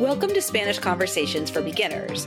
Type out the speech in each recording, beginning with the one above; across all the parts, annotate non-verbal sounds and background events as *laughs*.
Welcome to Spanish Conversations for Beginners.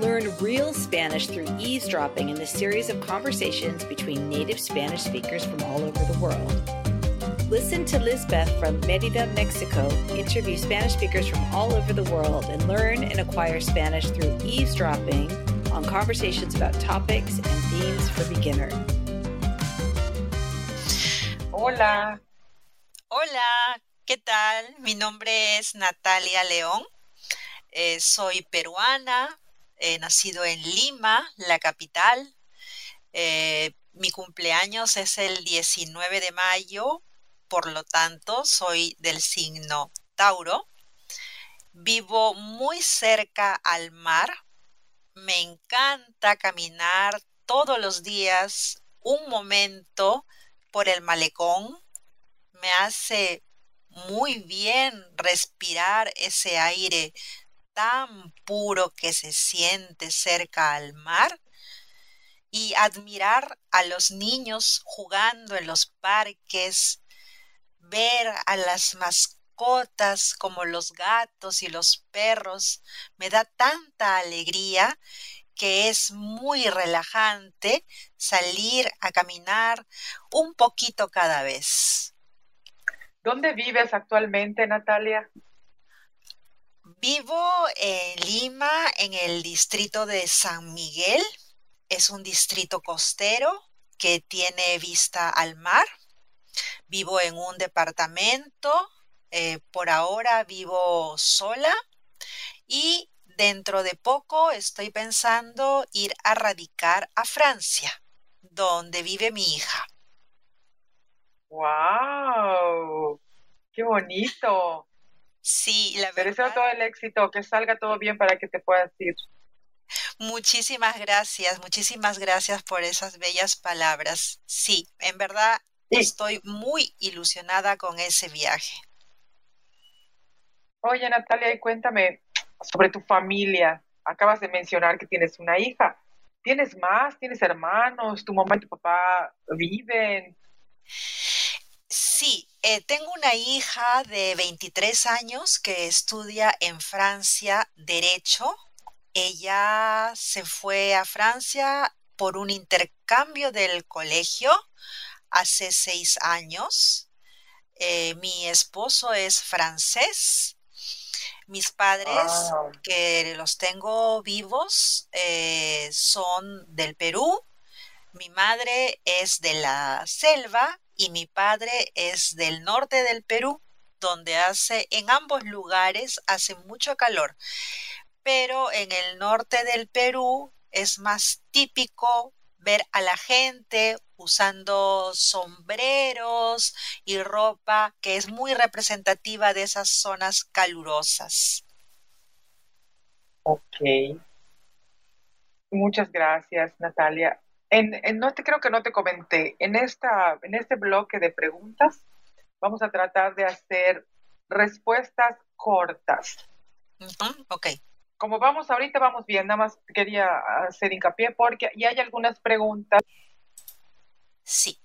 Learn real Spanish through eavesdropping in this series of conversations between native Spanish speakers from all over the world. Listen to Lisbeth from Merida, Mexico, interview Spanish speakers from all over the world and learn and acquire Spanish through eavesdropping on conversations about topics and themes for beginners. Hola. Hola, ¿qué tal? Mi nombre es Natalia León. Eh, soy peruana, he nacido en Lima, la capital. Eh, mi cumpleaños es el 19 de mayo, por lo tanto soy del signo Tauro. Vivo muy cerca al mar. Me encanta caminar todos los días un momento por el malecón. Me hace muy bien respirar ese aire tan puro que se siente cerca al mar y admirar a los niños jugando en los parques, ver a las mascotas como los gatos y los perros, me da tanta alegría que es muy relajante salir a caminar un poquito cada vez. ¿Dónde vives actualmente, Natalia? Vivo en Lima, en el distrito de San Miguel. Es un distrito costero que tiene vista al mar. Vivo en un departamento. Eh, por ahora vivo sola y dentro de poco estoy pensando ir a radicar a Francia, donde vive mi hija. ¡Wow! ¡Qué bonito! Sí, la Te deseo verdad. todo el éxito, que salga todo bien para que te puedas ir. Muchísimas gracias, muchísimas gracias por esas bellas palabras. Sí, en verdad Sí. estoy muy ilusionada con ese viaje. Oye, Natalia, y cuéntame sobre tu familia. Acabas de mencionar que tienes una hija. ¿Tienes más? ¿Tienes hermanos? ¿Tu mamá y tu papá viven? Sí, eh, tengo una hija de 23 años que estudia en Francia Derecho. Ella se fue a Francia por un intercambio del colegio hace seis años. Eh, mi esposo es francés. Mis padres, Ah, que los tengo vivos, eh, son del Perú. Mi madre es de la selva y mi padre es del norte del Perú, donde hace, en ambos lugares hace mucho calor, pero en el norte del Perú es más típico ver a la gente usando sombreros y ropa que es muy representativa de esas zonas calurosas. ok. Muchas gracias, Natalia. En, en- no te creo que no te comenté. En esta, en este bloque de preguntas vamos a tratar de hacer respuestas cortas. Ujú, ok. Como vamos ahorita, vamos bien. Nada más quería hacer hincapié porque ya hay algunas preguntas. Sí.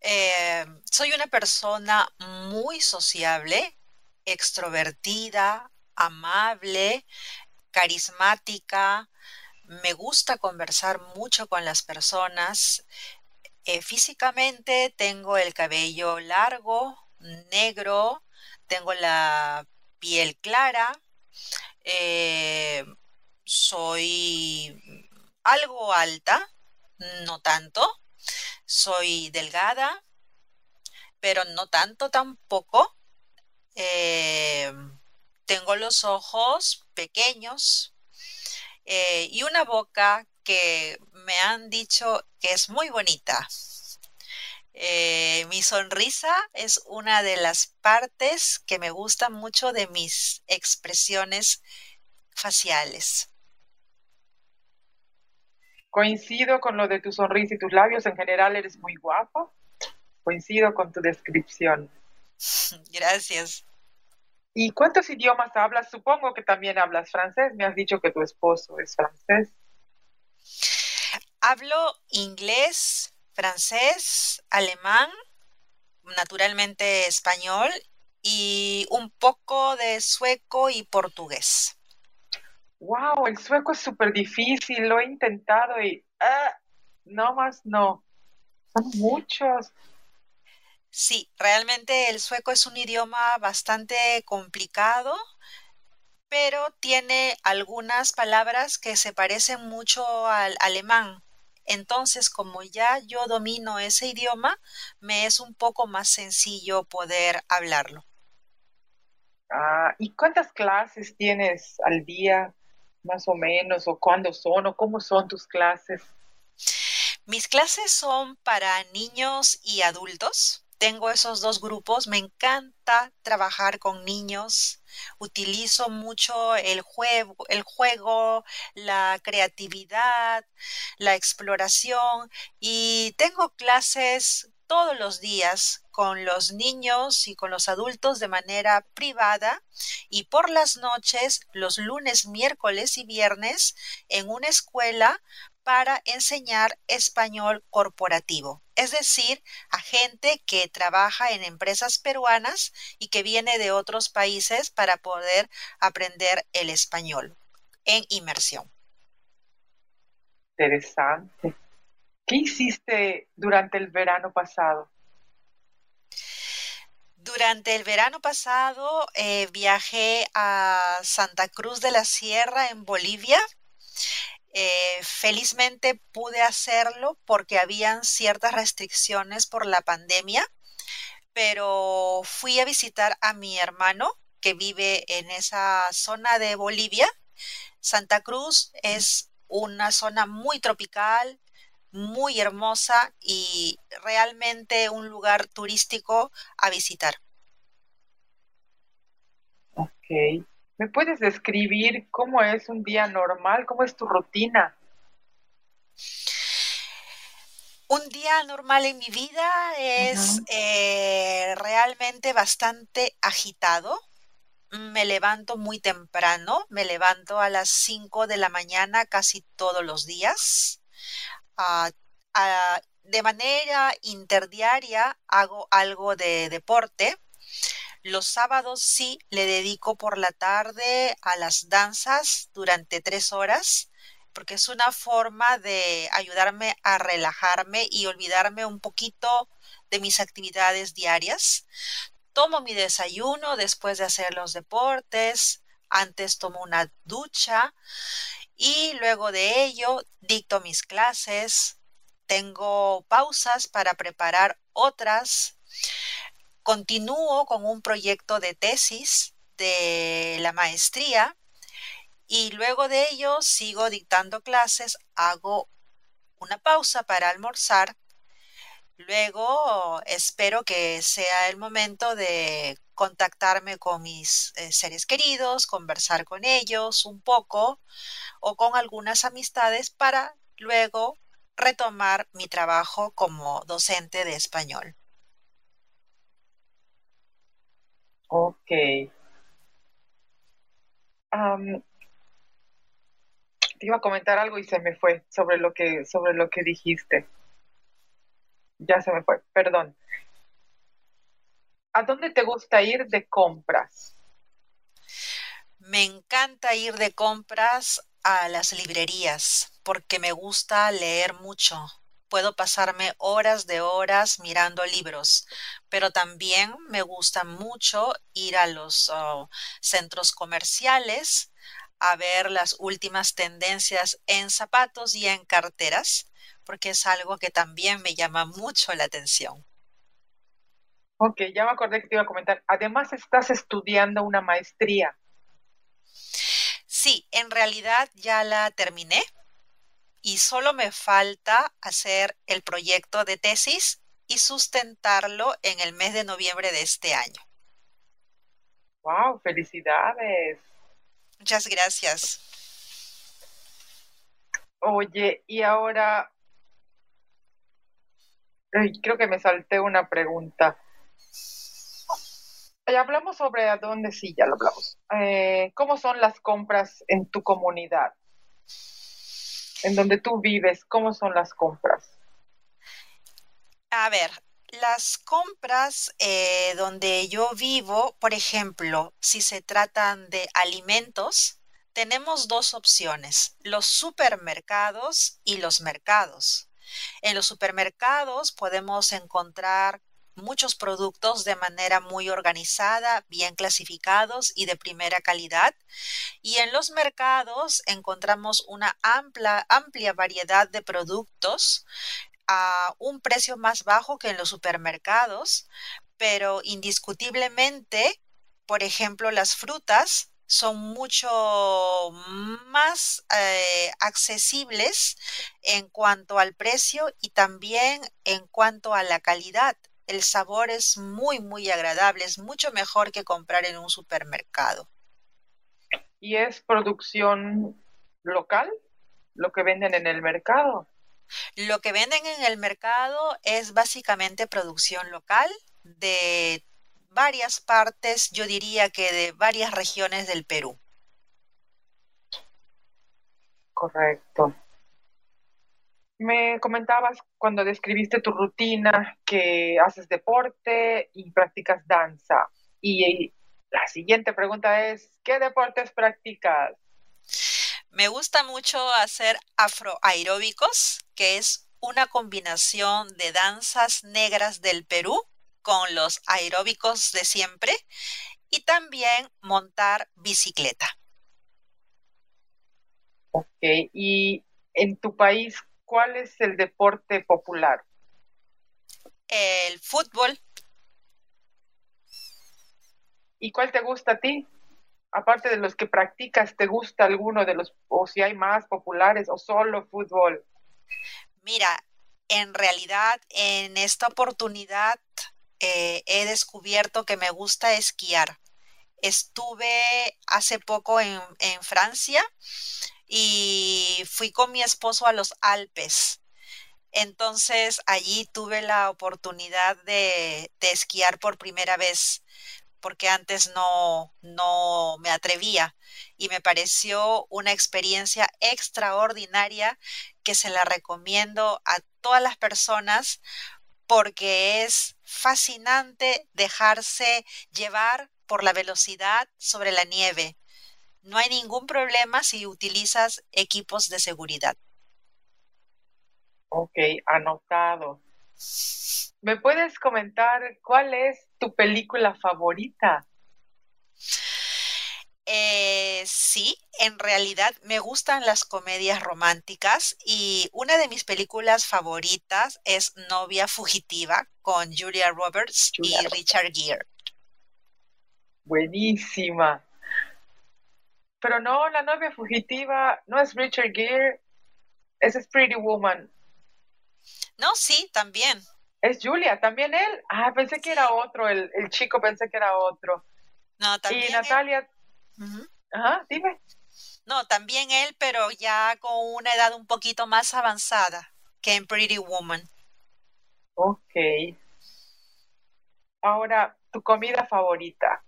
Eh, soy una persona muy sociable, extrovertida, amable, carismática. Me gusta conversar mucho con las personas. Eh, físicamente tengo el cabello largo, negro, tengo la piel clara, eh, soy algo alta, no tanto. Soy delgada, pero no tanto tampoco. Eh, tengo los ojos pequeños eh, y una boca que me han dicho que es muy bonita. Eh, mi sonrisa es una de las partes que me gustan mucho de mis expresiones faciales. Coincido con lo de tu sonrisa y tus labios. En general eres muy guapa. Coincido con tu descripción. *laughs* Gracias. ¿Y cuántos idiomas hablas? Supongo que también hablas francés. Me has dicho que tu esposo es francés. Hablo inglés, francés, alemán, naturalmente español y un poco de sueco y portugués. Wow, el sueco es súper difícil, lo he intentado y ah, no más no. Son muchos. Sí, realmente el sueco es un idioma bastante complicado, pero tiene algunas palabras que se parecen mucho al alemán. Entonces, como ya yo domino ese idioma, me es un poco más sencillo poder hablarlo. Ah, ¿y cuántas clases tienes al día, más o menos, o cuándo son, o cómo son tus clases? Mis clases son para niños y adultos. Tengo esos dos grupos. Me encanta trabajar con niños. Utilizo mucho el juego, la creatividad, la exploración y tengo clases todos los días con los niños y con los adultos de manera privada y por las noches, los lunes, miércoles y viernes en una escuela para enseñar español corporativo, es decir, a gente que trabaja en empresas peruanas y que viene de otros países para poder aprender el español en inmersión. Interesante. ¿Qué hiciste durante el verano pasado? Durante el verano pasado eh, viajé a Santa Cruz de la Sierra en Bolivia. Eh, felizmente pude hacerlo porque habían ciertas restricciones por la pandemia, pero fui a visitar a mi hermano que vive en esa zona de Bolivia. Santa Cruz es una zona muy tropical, muy hermosa y realmente un lugar turístico a visitar. Ok. ¿Me puedes describir cómo es un día normal? ¿Cómo es tu rutina? Un día normal en mi vida es eh, realmente bastante agitado. Me levanto muy temprano, me levanto a las 5 de la mañana casi todos los días de manera interdiaria hago algo de deporte. Los sábados sí le dedico por la tarde a las danzas durante tres horas, porque es una forma de ayudarme a relajarme y olvidarme un poquito de mis actividades diarias. Tomo mi desayuno después de hacer los deportes, antes tomo una ducha y luego de ello dicto mis clases, tengo pausas para preparar otras, continúo con un proyecto de tesis de la maestría y luego de ello sigo dictando clases, hago una pausa para almorzar, luego espero que sea el momento de contactarme con mis eh, seres queridos, conversar con ellos un poco o con algunas amistades para luego retomar mi trabajo como docente de español. Ok. te iba a comentar algo y se me fue sobre lo que, sobre lo que dijiste. Ya se me fue, perdón. ¿A dónde te gusta ir de compras? Me encanta ir de compras a las librerías porque me gusta leer mucho. Puedo pasarme horas de horas mirando libros, pero también me gusta mucho ir a los oh, centros comerciales a ver las últimas tendencias en zapatos y en carteras, porque es algo que también me llama mucho la atención. Ok, ya me acordé que te iba a comentar. Además, estás estudiando una maestría. Sí, en realidad ya la terminé y solo me falta hacer el proyecto de tesis y sustentarlo en el mes de noviembre de este año. ¡Wow! ¡Felicidades! Muchas gracias. Oye, y ahora creo que me salté una pregunta. Ya hablamos sobre a dónde sí, ya lo hablamos. Eh, ¿Cómo son las compras en tu comunidad? En donde tú vives, ¿cómo son las compras? A ver, las compras eh, donde yo vivo, por ejemplo, si se tratan de alimentos, tenemos dos opciones, los supermercados y los mercados. En los supermercados podemos encontrar muchos productos de manera muy organizada, bien clasificados y de primera calidad. Y en los mercados encontramos una amplia, amplia variedad de productos a un precio más bajo que en los supermercados, pero indiscutiblemente, por ejemplo, las frutas son mucho más eh, accesibles en cuanto al precio y también en cuanto a la calidad. El sabor es muy, muy agradable, es mucho mejor que comprar en un supermercado. ¿Y es producción local lo que venden en el mercado? Lo que venden en el mercado es básicamente producción local de varias partes, yo diría que de varias regiones del Perú. Correcto. Me comentabas cuando describiste tu rutina que haces deporte y practicas danza. Y la siguiente pregunta es, ¿qué deportes practicas? Me gusta mucho hacer afroaeróbicos, que es una combinación de danzas negras del Perú con los aeróbicos de siempre y también montar bicicleta. Ok, y en tu país, ¿cuál es el deporte popular? El fútbol. ¿Y cuál te gusta a ti? Aparte de los que practicas, ¿te gusta alguno de los, o si hay más populares, o solo fútbol? Mira, en realidad en esta oportunidad eh, he descubierto que me gusta esquiar. Estuve hace poco en, Francia y fui con mi esposo a los Alpes. Entonces allí tuve la oportunidad de, esquiar por primera vez, porque antes no, no me atrevía y me pareció una experiencia extraordinaria que se la recomiendo a todas las personas porque es fascinante dejarse llevar por la velocidad sobre la nieve. No hay ningún problema si utilizas equipos de seguridad. Ok, anotado. ¿Me puedes comentar cuál es tu película favorita? Eh, sí, en realidad me gustan las comedias románticas y una de mis películas favoritas es Novia Fugitiva con Julia Roberts y Richard Gere. Buenísima. Pero no, la novia fugitiva no es Richard Gere, es Pretty Woman. No, sí, también. Es Julia, también él. Ah, pensé que era otro, el, chico pensé que era otro. No, también. Y Natalia, Ajá, dime. No, también él, pero ya con una edad un poquito más avanzada que en Pretty Woman. Ok. Ahora, tu comida favorita.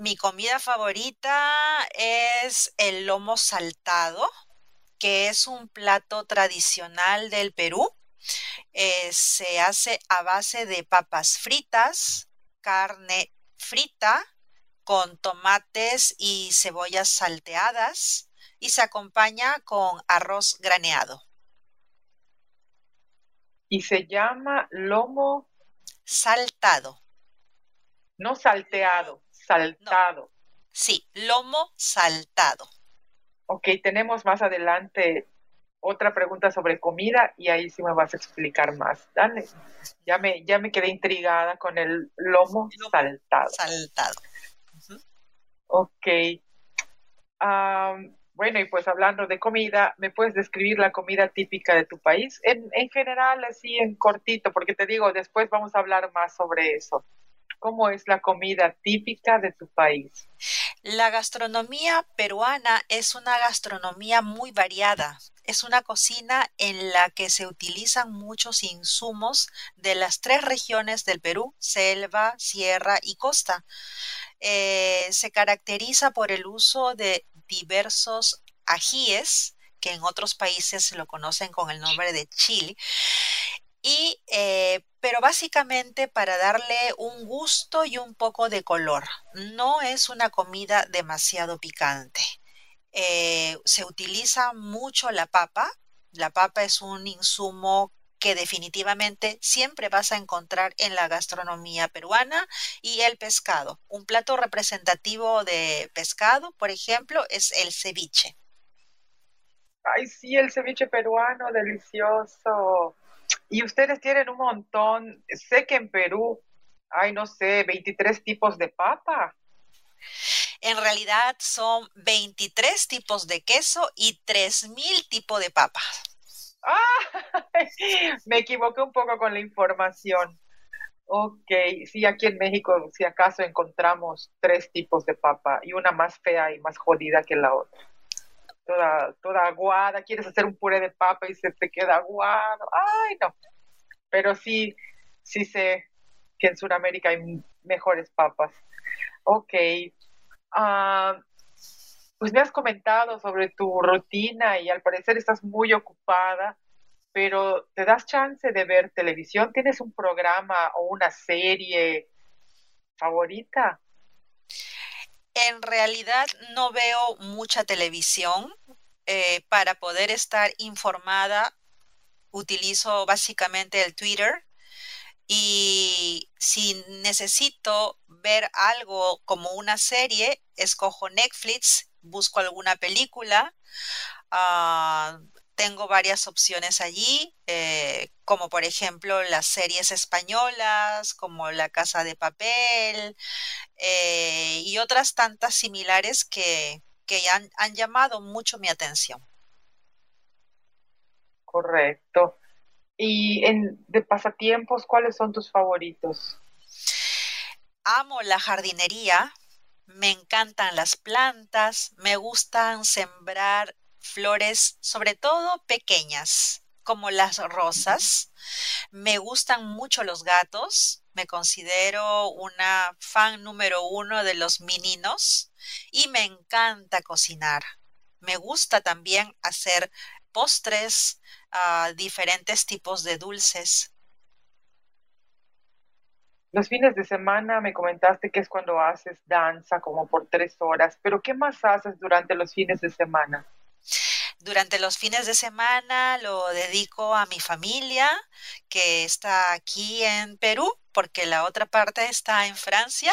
Mi comida favorita es el lomo saltado, que es un plato tradicional del Perú. Eh, se hace a base de papas fritas, carne frita, con tomates y cebollas salteadas y se acompaña con arroz graneado. Y se llama lomo saltado. No salteado, saltado. Sí, lomo saltado. Ok, tenemos más adelante otra pregunta sobre comida y ahí sí me vas a explicar más. Dale. Ya me, ya me quedé intrigada con el lomo, lomo saltado. Saltado. Ok. bueno, y pues hablando de comida, ¿me puedes describir la comida típica de tu país? En, en general, así en cortito, porque te digo, después vamos a hablar más sobre eso. ¿Cómo es la comida típica de tu país? La gastronomía peruana es una gastronomía muy variada. Es una cocina en la que se utilizan muchos insumos de las tres regiones del Perú, selva, sierra y costa. Eh, se caracteriza por el uso de diversos ajíes, que en otros países se lo conocen con el nombre de chile, y eh, pero básicamente para darle un gusto y un poco de color. No es una comida demasiado picante. Eh, se utiliza mucho la papa. La papa es un insumo que definitivamente siempre vas a encontrar en la gastronomía peruana y el pescado. Un plato representativo de pescado, por ejemplo, es el ceviche. Ay, sí, el ceviche peruano, delicioso. Y ustedes tienen un montón. Sé que en Perú hay, no sé, 23 tipos de papa. En realidad son 23 tipos de queso y 3.000 tipos de papa. Ah, *laughs* me equivoqué un poco con la información. Ok, sí, aquí en México, si acaso encontramos tres tipos de papa y una más fea y más jodida que la otra. Toda, toda aguada, quieres hacer un puré de papa y se te queda aguado. Ay, no. Pero sí, sí sé que en Sudamérica hay mejores papas. Ok. Ah, pues me has comentado sobre tu rutina y al parecer estás muy ocupada, pero ¿te das chance de ver televisión? ¿Tienes un programa o una serie favorita? En realidad no veo mucha televisión. Eh, para poder estar informada, utilizo básicamente el Twitter y si necesito ver algo como una serie, escojo Netflix busco alguna película. Ah, tengo varias opciones allí, eh, como por ejemplo las series españolas, como La Casa de Papel eh, y otras tantas similares que, han, han llamado mucho mi atención. Correcto. ¿Y en, de pasatiempos, cuáles son tus favoritos? Amo la jardinería, me encantan las plantas, me gustan sembrar flores, sobre todo pequeñas, como las rosas. Me gustan mucho los gatos, me considero una fan número uno de los meninos y me encanta cocinar. Me gusta también hacer postres, uh, diferentes tipos de dulces. Los fines de semana me comentaste que es cuando haces danza como por tres horas, pero ¿qué más haces durante los fines de semana? Durante los fines de semana lo dedico a mi familia que está aquí en Perú, porque la otra parte está en Francia,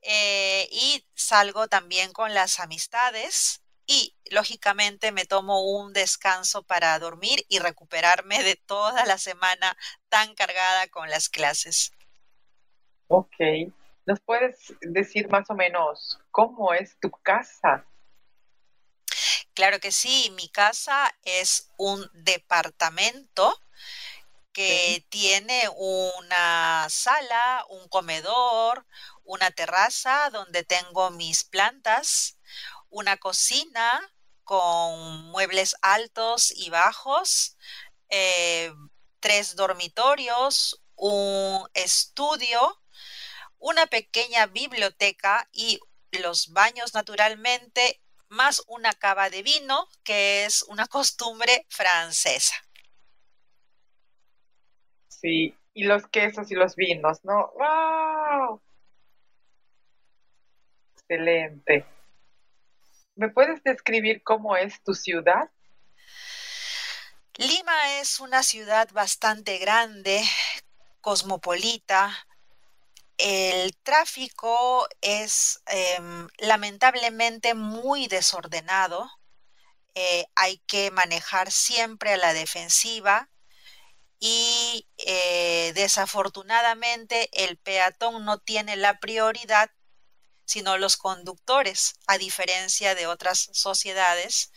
eh, y salgo también con las amistades y lógicamente me tomo un descanso para dormir y recuperarme de toda la semana tan cargada con las clases. Ok. ¿Nos puedes decir más o menos cómo es tu casa? Claro que sí, mi casa es un departamento que tiene una sala, un comedor, una terraza donde tengo mis plantas, una cocina con muebles altos y bajos, eh, tres dormitorios, un estudio una pequeña biblioteca y los baños naturalmente, más una cava de vino, que es una costumbre francesa. Sí, y los quesos y los vinos, ¿no? ¡Wow! Excelente. ¿Me puedes describir cómo es tu ciudad? Lima es una ciudad bastante grande, cosmopolita, el tráfico es em, lamentablemente muy desordenado. Eh, hay que manejar siempre a la defensiva y eh, desafortunadamente el peatón no tiene la prioridad sino los conductores, a diferencia de otras sociedades.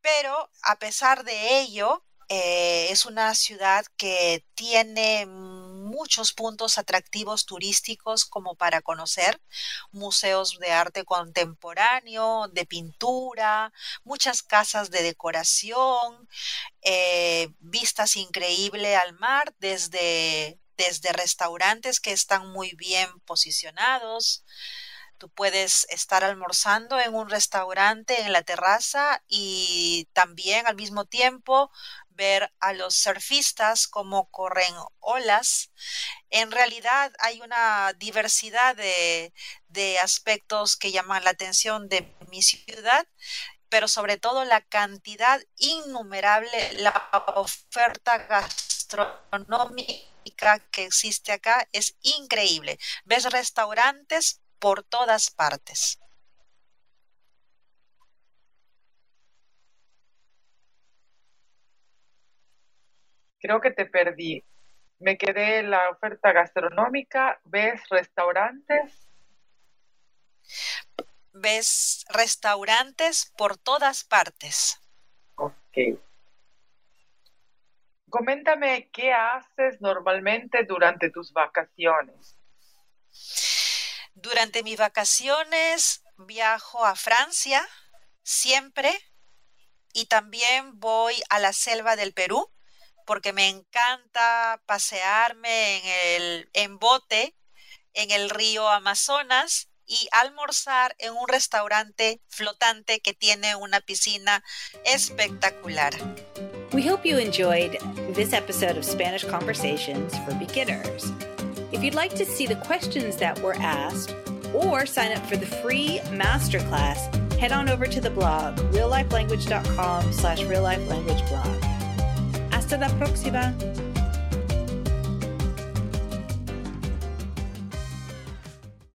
Pero a pesar de ello, eh, es una ciudad que tiene muchos puntos atractivos turísticos como para conocer, museos de arte contemporáneo, de pintura, muchas casas de decoración, eh, vistas increíbles al mar desde, desde restaurantes que están muy bien posicionados. Tú puedes estar almorzando en un restaurante en la terraza y también al mismo tiempo ver a los surfistas cómo corren olas. En realidad hay una diversidad de, aspectos que llaman la atención de mi ciudad pero sobre todo la cantidad innumerable, la oferta gastronómica que existe acá es increíble. Ves restaurantes por todas partes. Creo que te perdí. Me quedé en la oferta gastronómica. ¿Ves restaurantes? Ves restaurantes por todas partes. Ok. Coméntame qué haces normalmente durante tus vacaciones. Durante mis vacaciones viajo a Francia siempre y también voy a la selva del Perú porque me encanta pasearme en el en bote en el río Amazonas y almorzar en un restaurante flotante que tiene una piscina espectacular. We hope you enjoyed this episode of Spanish Conversations for Beginners. If you'd like to see the questions that were asked or sign up for the free masterclass, head on over to the blog reallifelanguage.com slash reallifelanguageblog. Hasta la próxima!